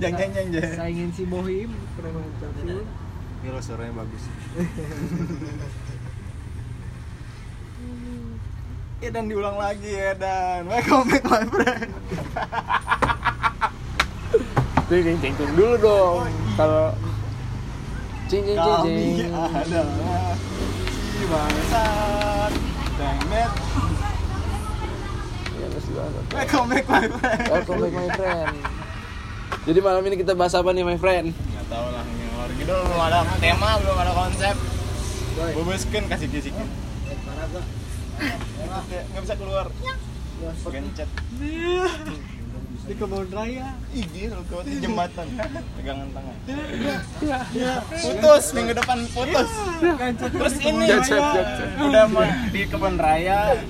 jeng jeng jeng jeng Saingin si Bohim pernah ngucapin. Gila suaranya bagus Ya dan diulang lagi ya dan Welcome back my friend ting ting ting dulu dong. Kalau cing cing cing Kami cing. adalah Si bangsat Ya, banget. Welcome back my friend Welcome back my friend. Jadi malam ini kita bahas apa nih my friend? Gak tau lah ngelor gitu. Belum ada tema belum ada konsep. Bubuskan kasih kisikin Gak bisa keluar. Gencet. Di kebun raya. Ih gila di jembatan. Pegangan tangan. Putus minggu depan putus. Terus ini. Udah mau di kebun raya